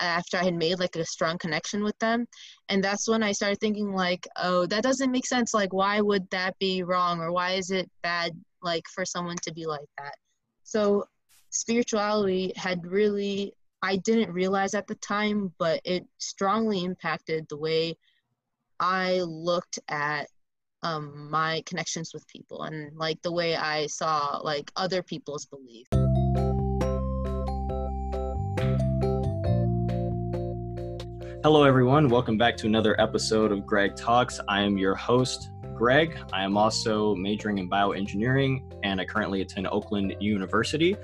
after I had made like a strong connection with them. And that's when I started thinking like, oh, that doesn't make sense. Like, why would that be wrong? Or why is it bad like for someone to be like that? So spirituality had really I didn't realize at the time, but it strongly impacted the way I looked at um, my connections with people and like the way I saw like other people's beliefs. Hello, everyone. Welcome back to another episode of Greg Talks. I am your host, Greg. I am also majoring in bioengineering and I currently attend Oakland University.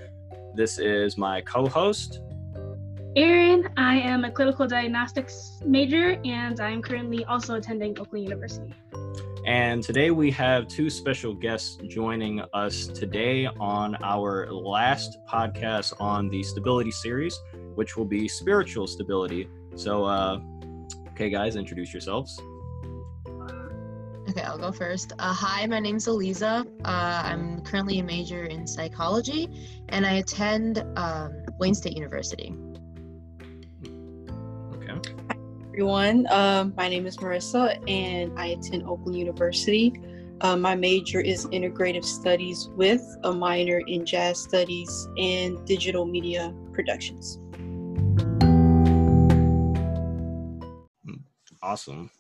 This is my co host, Erin. I am a clinical diagnostics major and I am currently also attending Oakland University. And today we have two special guests joining us today on our last podcast on the stability series, which will be spiritual stability. So, uh, okay, guys, introduce yourselves. Okay, I'll go first. Uh, hi, my name's Eliza. Uh, I'm currently a major in psychology, and I attend um, Wayne State University. Okay. Hi, everyone. Um, my name is Marissa, and I attend Oakland University. Uh, my major is integrative studies with a minor in jazz studies and digital media productions. Awesome.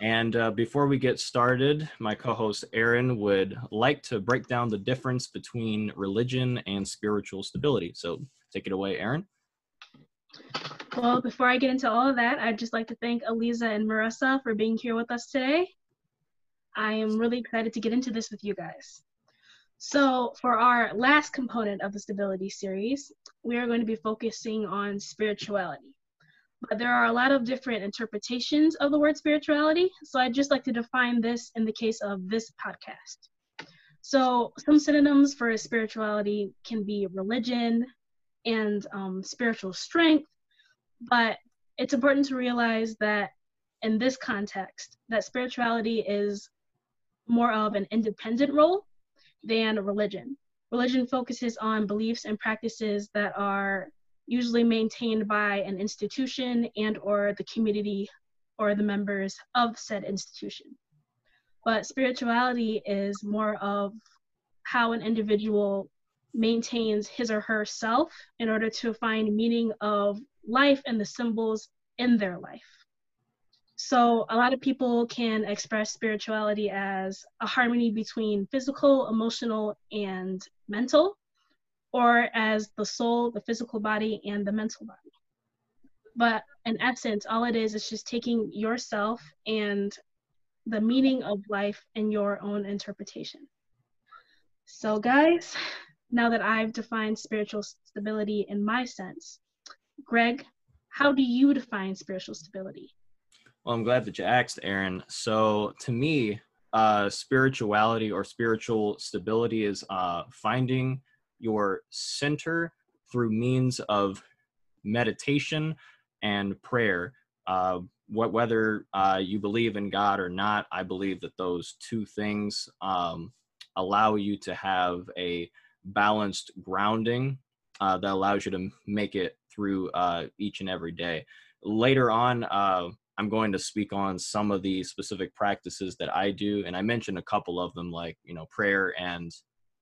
And uh, before we get started, my co host Aaron would like to break down the difference between religion and spiritual stability. So take it away, Aaron. Well, before I get into all of that, I'd just like to thank Eliza and Marissa for being here with us today. I am really excited to get into this with you guys. So, for our last component of the stability series, we are going to be focusing on spirituality but there are a lot of different interpretations of the word spirituality. So I'd just like to define this in the case of this podcast. So some synonyms for spirituality can be religion and um, spiritual strength, but it's important to realize that in this context, that spirituality is more of an independent role than religion. Religion focuses on beliefs and practices that are usually maintained by an institution and or the community or the members of said institution. But spirituality is more of how an individual maintains his or her self in order to find meaning of life and the symbols in their life. So, a lot of people can express spirituality as a harmony between physical, emotional, and mental or as the soul, the physical body, and the mental body. But in essence, all it is is just taking yourself and the meaning of life in your own interpretation. So, guys, now that I've defined spiritual stability in my sense, Greg, how do you define spiritual stability? Well, I'm glad that you asked, Aaron. So, to me, uh, spirituality or spiritual stability is uh, finding your center through means of meditation and prayer. Uh, what, whether uh, you believe in God or not, I believe that those two things um, allow you to have a balanced grounding uh, that allows you to make it through uh, each and every day. Later on, uh, I'm going to speak on some of the specific practices that I do, and I mentioned a couple of them, like you know prayer and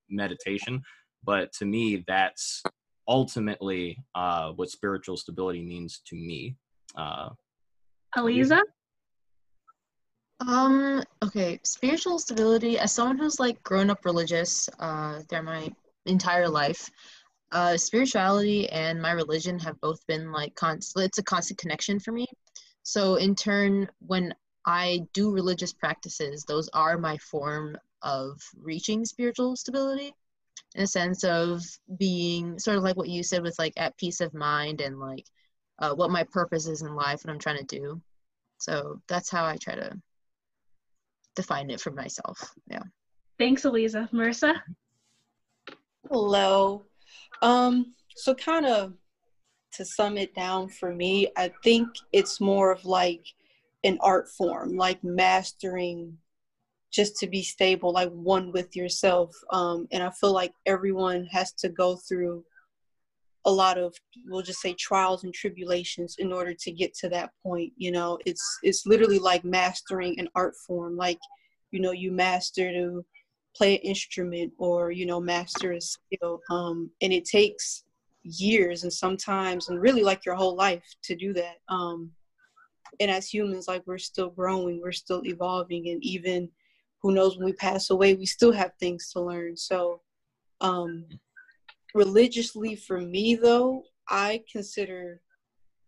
meditation but to me that's ultimately uh, what spiritual stability means to me. Uh, eliza um okay spiritual stability as someone who's like grown up religious uh through my entire life uh spirituality and my religion have both been like constant it's a constant connection for me. So in turn when i do religious practices those are my form of reaching spiritual stability in a sense of being sort of like what you said with like at peace of mind and like uh, what my purpose is in life what i'm trying to do. So that's how i try to define it for myself. Yeah. Thanks eliza. Marissa? Hello. Um so kind of to sum it down for me i think it's more of like an art form like mastering just to be stable, like one with yourself. Um, and I feel like everyone has to go through a lot of we'll just say trials and tribulations in order to get to that point you know it's it's literally like mastering an art form like you know you master to play an instrument or you know master a skill um and it takes years and sometimes and really like your whole life to do that um and as humans like we're still growing we're still evolving and even who knows when we pass away we still have things to learn. So um religiously for me though i consider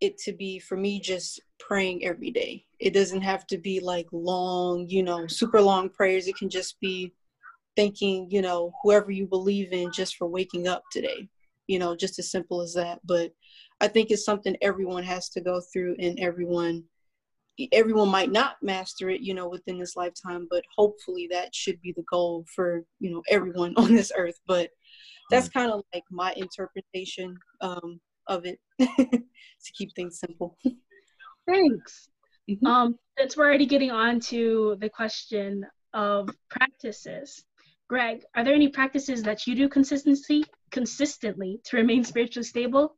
it to be for me just praying every day. It doesn't have to be like long you know super long prayers. It can just be thanking you know whoever you believe in just for waking up today you know just as simple as that. But i think it's something everyone has to go through and everyone everyone might not master it you know within this lifetime but hopefully that should be the goal for you know everyone on this earth but that's kind of like my interpretation um, of it to keep things simple. Thanks. Mm-hmm. Um, since we're already getting on to the question of practices, Greg, are there any practices that you do consistency consistently to remain spiritually stable?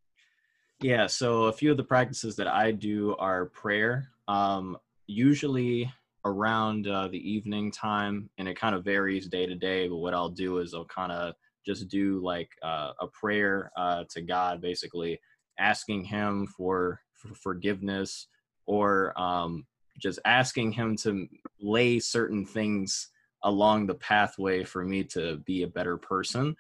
Yeah, so a few of the practices that I do are prayer. Um, usually around uh, the evening time, and it kind of varies day to day. But what I'll do is I'll kind of just do like uh, a prayer uh, to God, basically asking Him for, for forgiveness or um, just asking Him to lay certain things along the pathway for me to be a better person.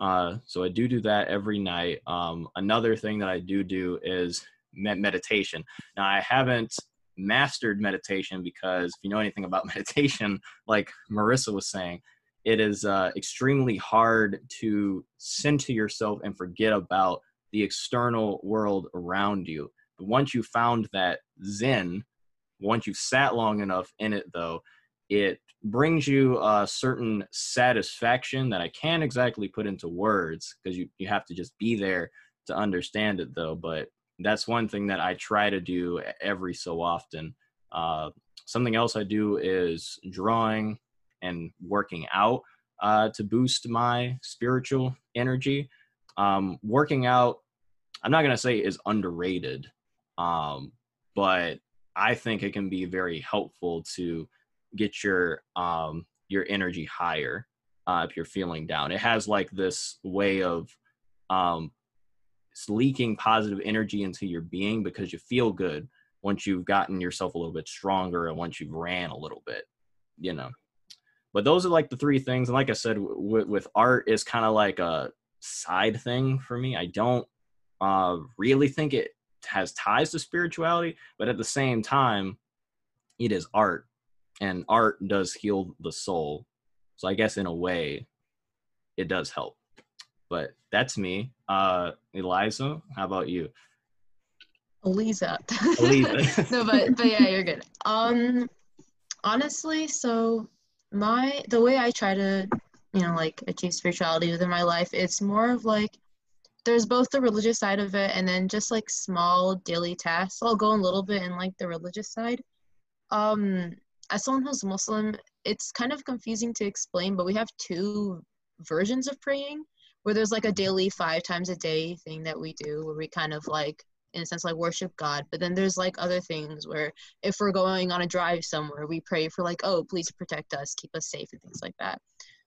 Uh, so I do do that every night. Um, another thing that I do do is med- meditation. Now I haven't mastered meditation because if you know anything about meditation, like Marissa was saying, it is uh, extremely hard to center yourself and forget about the external world around you. But once you found that Zen, once you've sat long enough in it, though, it brings you a certain satisfaction that I can't exactly put into words because you, you have to just be there to understand it, though. But that's one thing that I try to do every so often. Uh, something else I do is drawing and working out uh, to boost my spiritual energy. Um, working out, I'm not gonna say is underrated, um, but I think it can be very helpful to get your um, your energy higher uh, if you're feeling down. It has like this way of um, leaking positive energy into your being because you feel good once you've gotten yourself a little bit stronger and once you've ran a little bit, you know. But those are like the three things and like i said w- with art is kind of like a side thing for me. I don't uh, really think it has ties to spirituality but at the same time it is art and art does heal the soul. So i guess in a way it does help but that's me uh eliza how about you Eliza. Eliza. no, but but yeah, you're good. Um, honestly, so my the way I try to, you know, like achieve spirituality within my life, it's more of like there's both the religious side of it and then just like small daily tasks. I'll go a little bit in like the religious side. Um, as someone who's Muslim, it's kind of confusing to explain, but we have two versions of praying where there's like a daily five times a day thing that we do where we kind of like in a sense like worship God. But then there's like other things where if we're going on a drive somewhere, we pray for like, oh, please protect us, keep us safe, and things like that.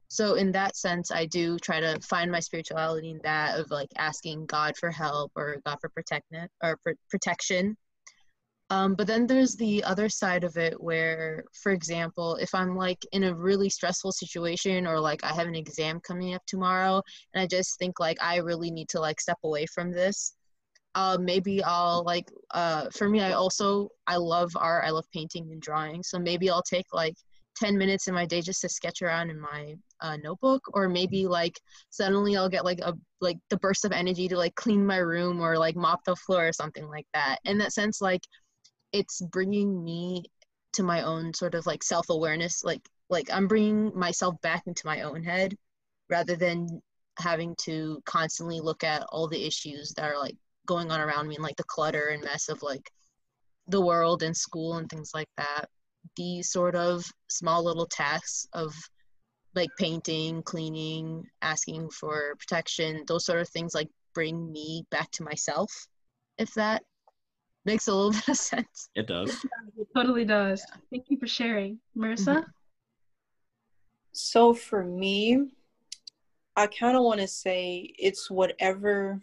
So in that sense, I do try to find my spirituality in that of like asking God for help or God for protect or for protection. Um, but then there's the other side of it where, for example, if I'm like in a really stressful situation or like I have an exam coming up tomorrow and I just think like I really need to like step away from this, uh, maybe I'll like uh, for me I also I love art I love painting and drawing so maybe I'll take like 10 minutes in my day just to sketch around in my uh, notebook or maybe like suddenly I'll get like a like the burst of energy to like clean my room or like mop the floor or something like that. In that sense like it's bringing me to my own sort of like self-awareness like like I'm bringing myself back into my own head rather than having to constantly look at all the issues that are like going on around me and like the clutter and mess of like the world and school and things like that. These sort of small little tasks of like painting cleaning asking for protection those sort of things like bring me back to myself if that makes a little bit of sense It does. It totally does. Thank you for sharing. Marissa? So for me, I kind of want to say it's whatever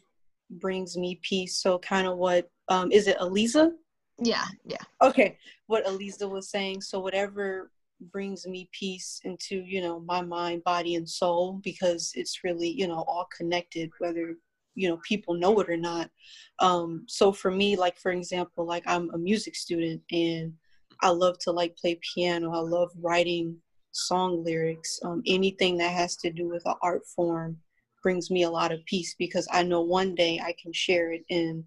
brings me peace. So kind of what um is it Aliza? yeah yeah Okay, what Aliza was saying. So whatever brings me peace into you know my mind, body, and soul, because it's really you know all connected, whether you know people know it or not. Um, so for me, like for example, like I'm a music student and I love to like play piano. I love writing song lyrics. Um, anything that has to do with an art form brings me a lot of peace because I know one day I can share it and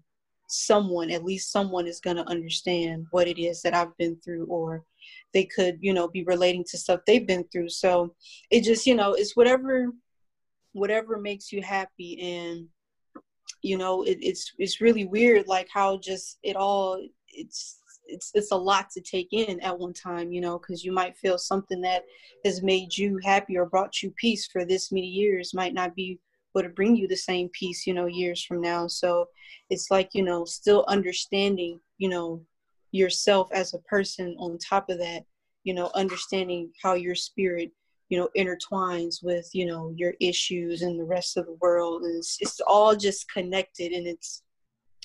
someone, at least someone, is going to understand what it is that I've been through, or they could, you know, be relating to stuff they've been through. So it just, you know, it's whatever, whatever makes you happy, and you know, it, it's it's really weird, like how just it all it's it's it's a lot to take in at one time, you know, because you might feel something that has made you happy or brought you peace for this many years might not be able to bring you the same peace, you know, years from now. So it's like, you know, still understanding, you know, yourself as a person on top of that, you know, understanding how your spirit, you know, intertwines with, you know, your issues and the rest of the world. And it's, it's all just connected in its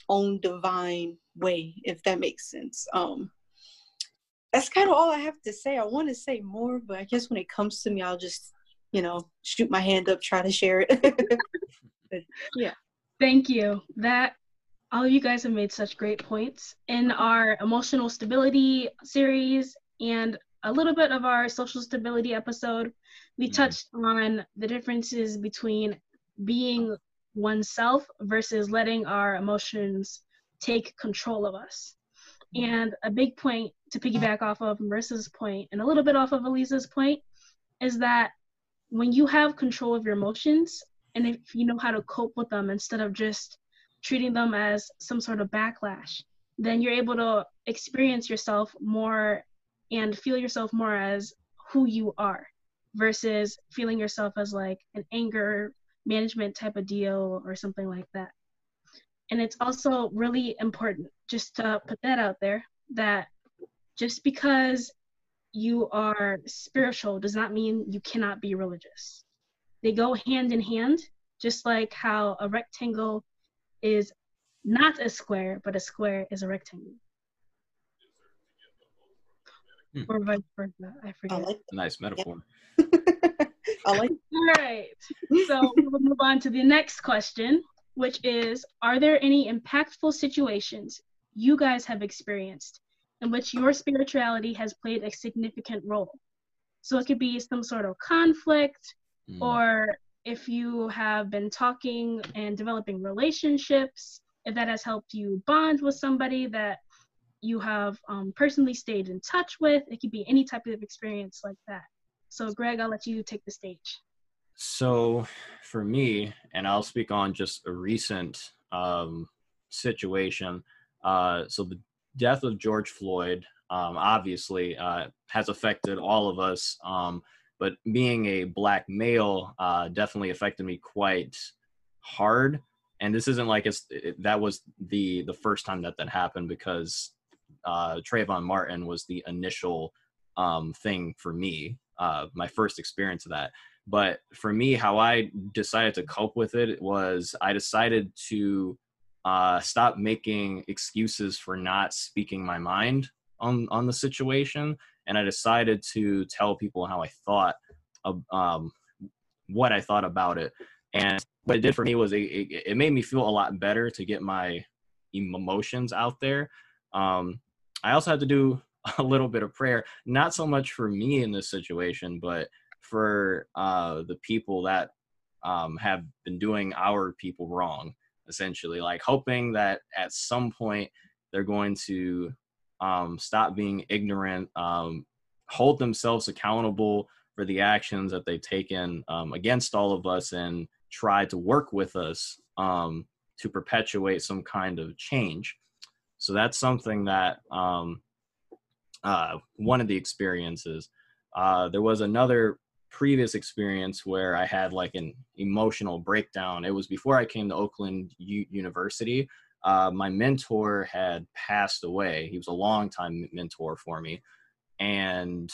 own divine way, if that makes sense. Um, that's kind of all I have to say. I want to say more, but I guess when it comes to me, I'll just, you know, shoot my hand up, try to share it. Yeah. Thank you. That all of you guys have made such great points in our emotional stability series and a little bit of our social stability episode. We Mhm. touched on the differences between being oneself versus letting our emotions take control of us. And a big point to piggyback off of Marissa's point and a little bit off of Elisa's point is that when you have control of your emotions and if you know how to cope with them instead of just treating them as some sort of backlash, then you're able to experience yourself more and feel yourself more as who you are versus feeling yourself as like an anger management type of deal or something like that. And it's also really important just to put that out there that just because you are spiritual does not mean you cannot be religious. They go hand in hand, just like how a rectangle is not a square, but a square is a rectangle. Hmm. Or vice versa. I I forget. like Nice metaphor. I like All right. So we'll move on to the next question, which is Are there any impactful situations you guys have experienced in which your spirituality has played a significant role? So it could be some sort of conflict, Mm. or if you have been talking and developing relationships, if that has helped you bond with somebody that you have um, personally stayed in touch with, it could be any type of experience like that. So, Greg, I'll let you take the stage. So for me, and I'll speak on just a recent um, situation. Uh, so the death of George Floyd um, obviously uh, has affected all of us. Um, but being a black male uh, definitely affected me quite hard. And this isn't like it's it, that was the the first time that that happened because uh, Trayvon Martin was the initial um, thing for me, uh, my first experience of that. But for me how i decided to cope with it was i decided to uh, stop making excuses for not speaking my mind on on the situation. And i decided to tell people how i thought of um, what i thought about it. And what it did for me was it, it, it made me feel a lot better to get my emotions out there. Um, i also had to do a little bit of prayer not so much for me in this situation but for uh, the people that um, have been doing our people wrong, essentially, like hoping that at some point they're going to um, stop being ignorant, um, hold themselves accountable for the actions that they've taken um, against all of us, and try to work with us um, to perpetuate some kind of change. So that's something that um, uh, one of the experiences. Uh, there was another previous experience where I had like an emotional breakdown. It was before I came to Oakland U- University. Uh, my mentor had passed away. He was a long time mentor for me. And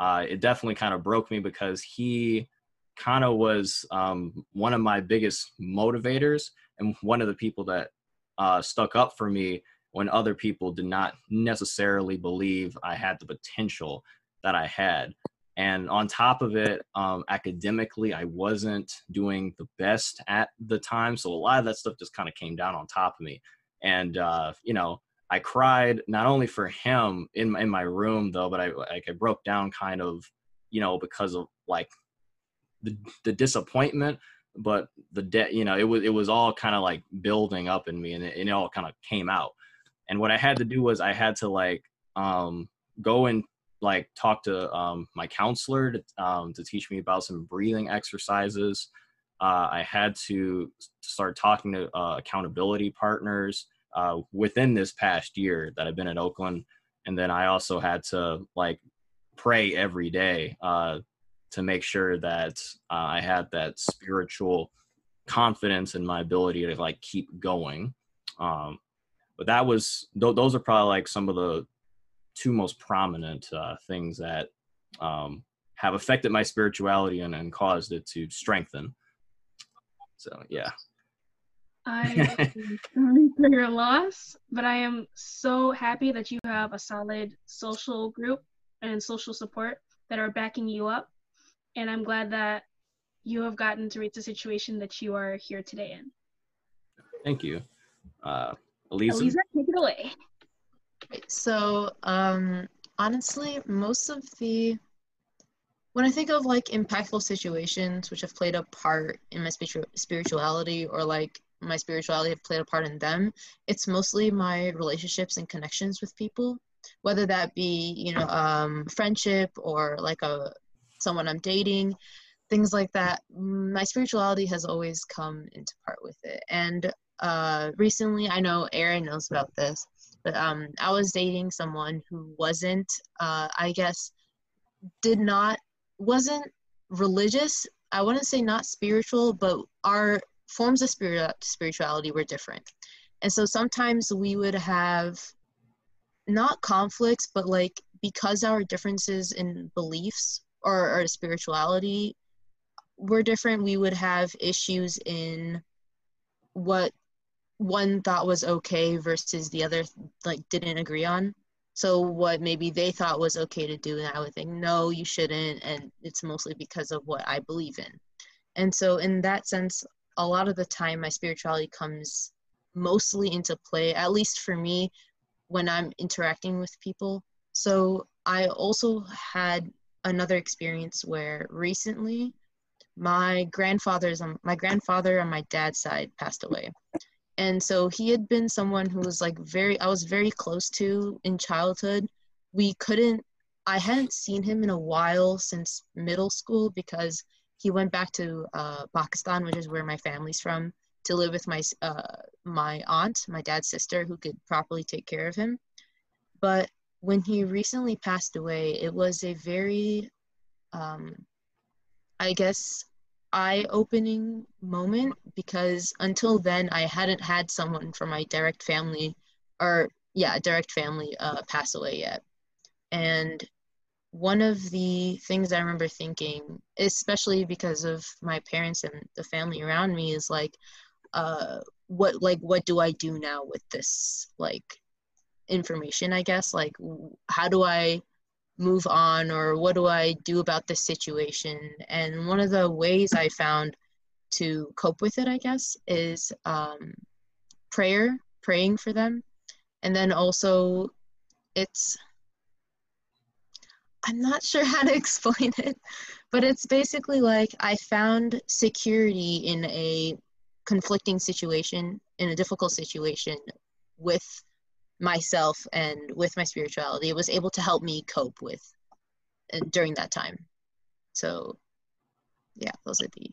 uh, it definitely kind of broke me because he kind of was um, one of my biggest motivators and one of the people that uh, stuck up for me when other people did not necessarily believe I had the potential that I had. And on top of it, um, academically, I wasn't doing the best at the time. So a lot of that stuff just kind of came down on top of me. And, uh, you know, I cried not only for him in, in my room, though, but I, like, I broke down kind of, you know, because of like the, the disappointment, but the debt, you know, it was, it was all kind of like building up in me and it, it all kind of came out. And what I had to do was I had to like um, go and like talk to um, my counselor to, um, to teach me about some breathing exercises. Uh, I had to start talking to uh, accountability partners uh, within this past year that I've been in Oakland, and then I also had to like pray every day uh, to make sure that uh, I had that spiritual confidence in my ability to like keep going. Um, but that was th- those are probably like some of the two most prominent uh, things that um, have affected my spirituality and, and caused it to strengthen. So yeah. I am sorry for your loss, but I am so happy that you have a solid social group and social support that are backing you up. And I'm glad that you have gotten to reach the situation that you are here today in. Thank you. Uh, Elisa. Elisa, take it away. So, um, honestly, most of the when I think of like impactful situations which have played a part in my spiritu- spirituality or like my spirituality have played a part in them, it's mostly my relationships and connections with people, whether that be you know um, friendship or like a someone I'm dating, things like that. My spirituality has always come into part with it, and uh, recently I know Aaron knows about this, but um, I was dating someone who wasn't, uh, I guess, did not wasn't religious. I wouldn't say not spiritual, but our forms of spirit spirituality were different. And so sometimes we would have not conflicts, but like because our differences in beliefs or, or spirituality were different, we would have issues in what one thought was okay versus the other like didn't agree on. So what maybe they thought was okay to do, and I would think, no, you shouldn't, and it's mostly because of what I believe in. And so in that sense, a lot of the time my spirituality comes mostly into play, at least for me, when I'm interacting with people. So I also had another experience where recently my grandfather's on my grandfather on my dad's side passed away and so he had been someone who was like very i was very close to in childhood. We couldn't i hadn't seen him in a while since middle school because he went back to uh, pakistan which is where my family's from to live with my uh, my aunt my dad's sister who could properly take care of him. But when he recently passed away it was a very um, i guess eye opening moment because until then I hadn't had someone from my direct family or yeah, direct family uh, pass away yet. And one of the things I remember thinking, especially because of my parents and the family around me, is like, uh, what like what do I do now with this like information? I guess like how do I move on or what do I do about this situation? And one of the ways I found to cope with it, I guess, is um, prayer, praying for them. And then also, it's, I'm not sure how to explain it, but it's basically like I found security in a conflicting situation, in a difficult situation with myself and with my spirituality it was able to help me cope with during that time so yeah those are the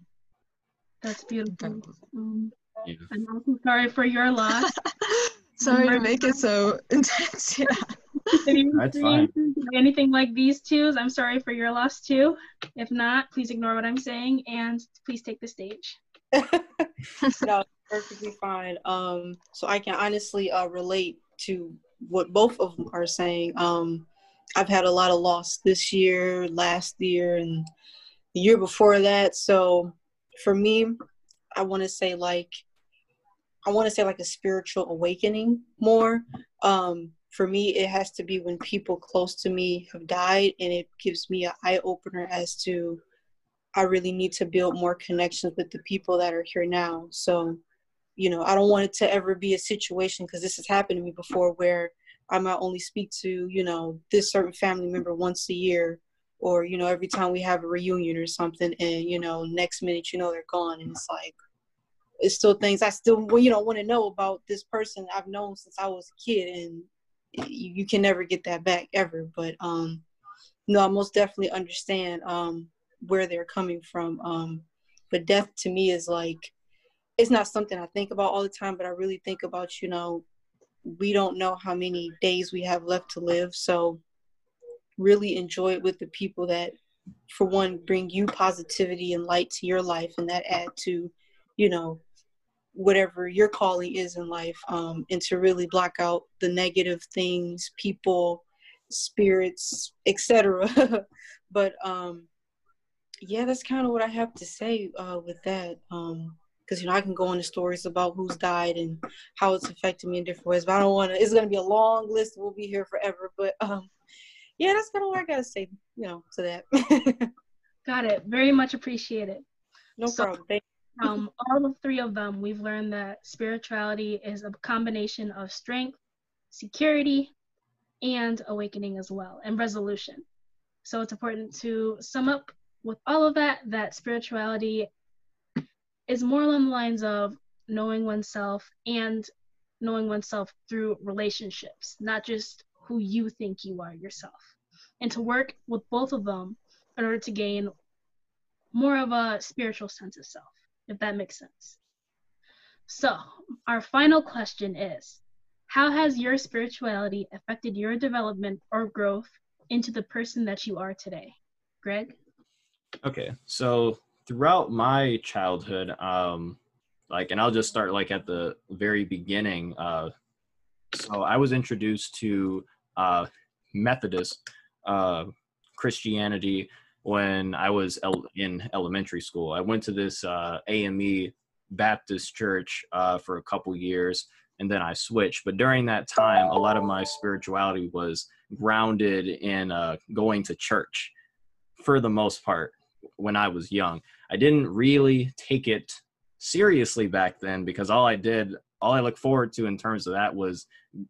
that's beautiful um, yeah. i'm also sorry for your loss sorry to make it so intense yeah That's fine. anything like these twos, I'm sorry for your loss too. If not, please ignore what I'm saying and please take the stage. no, perfectly fine. Um, so I can honestly uh, relate to what both of them are saying. Um, I've had a lot of loss this year, last year, and the year before that. So for me, I want to say like I want to say like a spiritual awakening more. Um, for me, it has to be when people close to me have died, and it gives me an eye opener as to I really need to build more connections with the people that are here now. So, you know, I don't want it to ever be a situation because this has happened to me before where I might only speak to, you know, this certain family member once a year or, you know, every time we have a reunion or something and, you know, next minute, you know, they're gone. And it's like, it's still things I still, you know, want to know about this person I've known since I was a kid. And you, can never get that back ever. But, um, no, I most definitely understand um, where they're coming from. Um, but death to me is like, it's not something I think about all the time, but I really think about, you know, we don't know how many days we have left to live. So really enjoy it with the people that, for one, bring you positivity and light to your life and that add to, you know, whatever your calling is in life um, and to really block out the negative things, people, spirits, etc. but um, yeah, that's kind of what I have to say uh, with that. Um, because you know I can go into stories about who's died and how it's affected me in different ways. But I don't want to. It's going to be a long list. We'll be here forever. But um, yeah, that's kind of what I got to say. You know, to that. got it. Very much appreciated. No so, problem. Thank um, all of three of them, we've learned that spirituality is a combination of strength, security, and awakening as well, and resolution. So it's important to sum up with all of that that spirituality is more along the lines of knowing oneself and knowing oneself through relationships, not just who you think you are yourself. And to work with both of them in order to gain more of a spiritual sense of self, if that makes sense. So, our final question is How has your spirituality affected your development or growth into the person that you are today? Greg? Okay, so throughout my childhood, um, like, and I'll just start like at the very beginning. Uh, so I was introduced to uh, Methodist uh, Christianity when I was el- in elementary school. I went to this uh, AME Baptist church uh, for a couple years, and then I switched. But during that time, a lot of my spirituality was grounded in uh, going to church for the most part when I was young. I didn't really take it seriously back then because all I did, all I looked forward to in terms of that was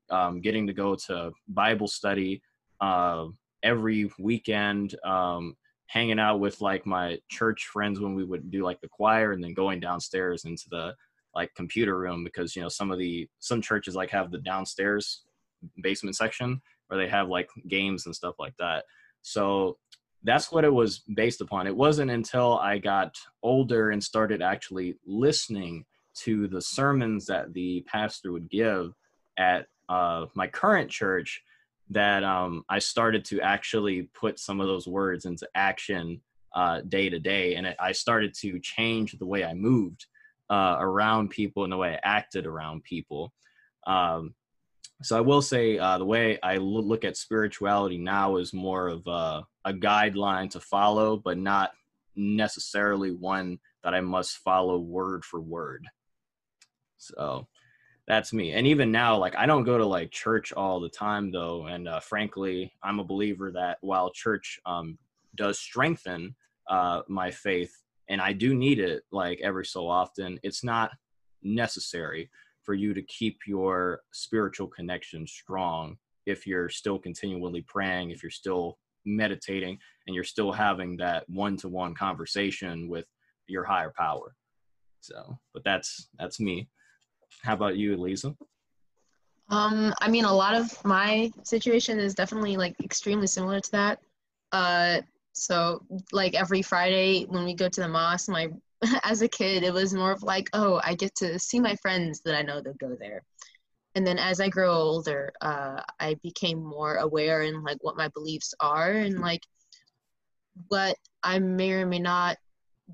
um, getting to go to Bible study uh, every weekend, um, hanging out with like my church friends when we would do like the choir, and then going downstairs into the like computer room because you know some of the some churches like have the downstairs basement section where they have like games and stuff like that. So that's what it was based upon. It wasn't until I got older and started actually listening to the sermons that the pastor would give at uh, my current church that um, I started to actually put some of those words into action uh, day to day. And it, I started to change the way I moved uh, around people and the way I acted around people. Um, so I will say uh, the way I look at spirituality now is more of a, a guideline to follow, but not necessarily one that I must follow word for word. So that's me. And even now, like I don't go to like church all the time though. And uh, frankly, I'm a believer that while church um, does strengthen uh, my faith, and I do need it like every so often, it's not necessary for you to keep your spiritual connection strong if you're still continually praying, if you're still meditating, and you're still having that one-to-one conversation with your higher power. So, but that's that's me. How about you, Lisa? Um, I mean, a lot of my situation is definitely like extremely similar to that. Uh, so like every Friday when we go to the mosque, my as a kid, it was more of like, oh, I get to see my friends that I know that go there. and then as I grow older, uh, I became more aware in like what my beliefs are and like what I may or may not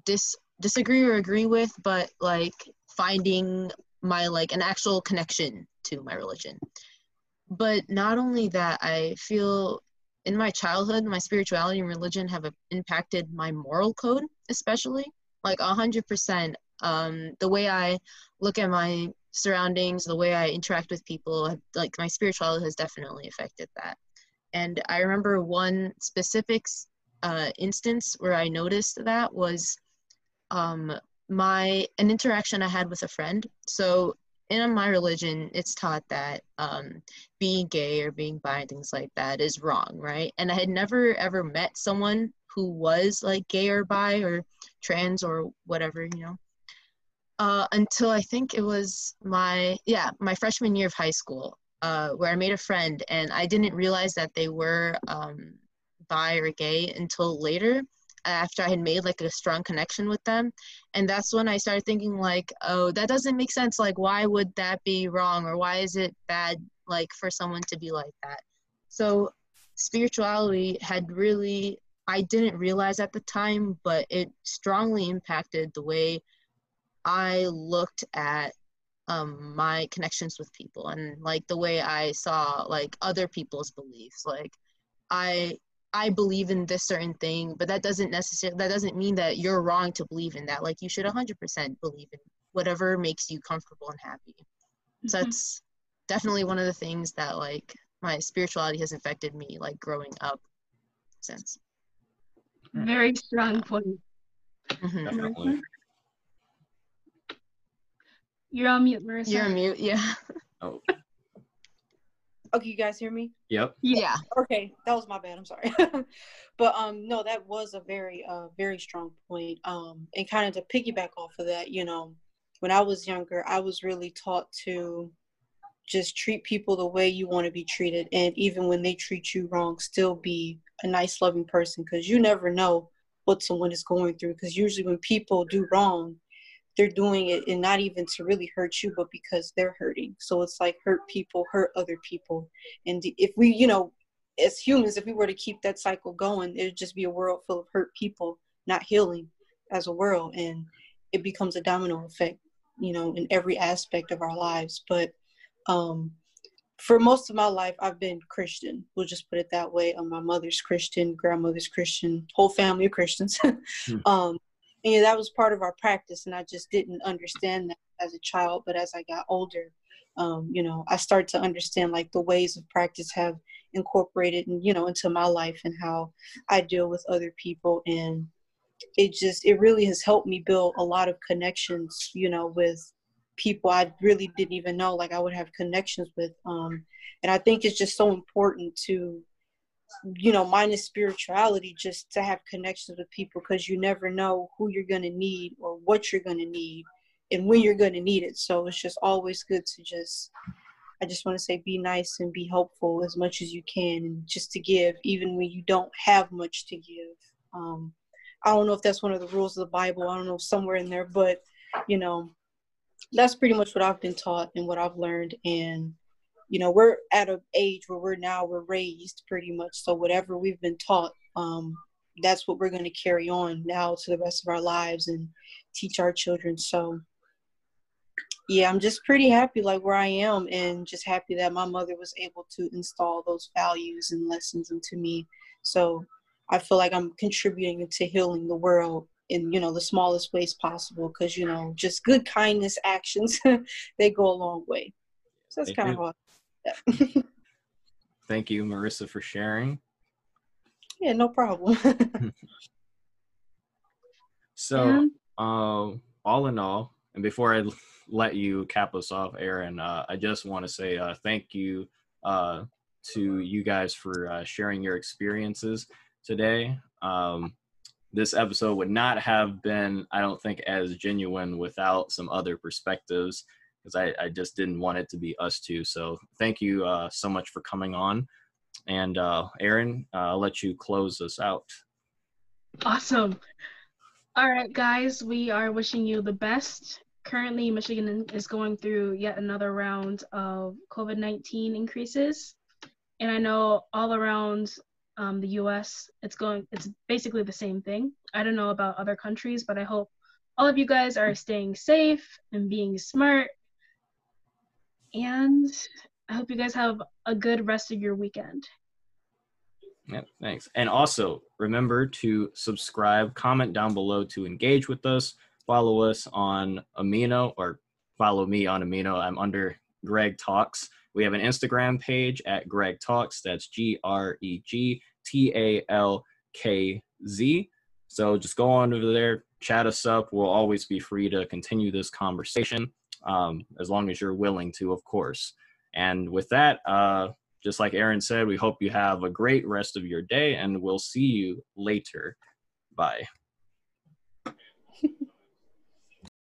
dis disagree or agree with, but like finding my like an actual connection to my religion. But not only that, I feel in my childhood, my spirituality and religion have impacted my moral code, especially like a hundred percent. Um, the way I look at my surroundings, the way I interact with people, like my spirituality has definitely affected that. And I remember one specific uh, instance where I noticed that was um, my an interaction I had with a friend. So in my religion, it's taught that um, being gay or being bi and things like that is wrong, right? And I had never ever met someone who was like gay or bi or trans or whatever, you know, uh, until I think it was my yeah my freshman year of high school, uh, where I made a friend and I didn't realize that they were um, bi or gay until later after I had made like a strong connection with them. And that's when I started thinking like, oh, that doesn't make sense. Like, why would that be wrong? Or why is it bad like for someone to be like that? So spirituality had really I didn't realize at the time, but it strongly impacted the way I looked at um, my connections with people and like the way I saw like other people's beliefs. Like I I believe in this certain thing, but that doesn't necessarily that doesn't mean that you're wrong to believe in that. Like you should 100% believe in whatever makes you comfortable and happy. Mm-hmm. So that's definitely one of the things that like my spirituality has affected me like growing up since. Very strong point. Mm-hmm. Definitely. You're on mute, Marissa. You're on mute, yeah. Oh. Okay, you guys hear me? Yep. Yeah. Okay, that was my bad. I'm sorry. but um no, that was a very uh very strong point. Um and kind of to piggyback off of that, you know, when I was younger, I was really taught to just treat people the way you want to be treated and even when they treat you wrong, still be a nice loving person because you never know what someone is going through because usually when people do wrong, they're doing it and not even to really hurt you but because they're hurting. So it's like hurt people hurt other people. And if we you know as humans if we were to keep that cycle going it'd just be a world full of hurt people not healing as a world and it becomes a domino effect you know in every aspect of our lives. But um for most of my life i've been christian. We'll just put it that way. Um, my mother's christian grandmother's christian whole family of christians. Hmm. um and that was part of our practice and i just didn't understand that as a child but as i got older um, you know i started to understand like the ways of practice have incorporated and you know into my life and how i deal with other people and it just it really has helped me build a lot of connections you know with people i really didn't even know like i would have connections with um and i think it's just so important to you know, minus spirituality, just to have connections with people because you never know who you're going to need or what you're going to need and when you're going to need it. So it's just always good to just, I just want to say, be nice and be helpful as much as you can and just to give, even when you don't have much to give. Um, I don't know if that's one of the rules of the Bible. I don't know somewhere in there, but you know, that's pretty much what I've been taught and what I've learned. And you know we're at an age where we're now we're raised pretty much. So whatever we've been taught um, that's what we're going to carry on now to the rest of our lives and teach our children. So yeah i'm just pretty happy like where i am and just happy that my mother was able to install those values and lessons into me. So i feel like i'm contributing to healing the world in you know the smallest ways possible because you know just good kindness actions they go a long way so that's kind of how Thank you, Marissa, for sharing. Yeah, no problem. so, uh, all in all, and before I let you cap us off, Aaron, uh, I just want to say uh, thank you uh, to you guys for uh, sharing your experiences today. Um, this episode would not have been, I don't think, as genuine without some other perspectives because I, I just didn't want it to be us two. So thank you uh, so much for coming on. And uh, Aaron, uh, I'll let you close us out. Awesome. All right, guys, we are wishing you the best currently Michigan is going through yet another round of COVID 19 increases. And I know all around um, the US, it's going, it's basically the same thing. I don't know about other countries, but I hope all of you guys are staying safe and being smart. And I hope you guys have a good rest of your weekend. Yeah, thanks. And also remember to subscribe, comment down below to engage with us, follow us on Amino or follow me on Amino. I'm under Greg Talks. We have an Instagram page at Greg Talkz. That's G R E G T A L K Z. So just go on over there, chat us up. We'll always be free to continue this conversation um, as long as you're willing to, of course. And with that, uh, just like Aaron said, we hope you have a great rest of your day and we'll see you later. Bye.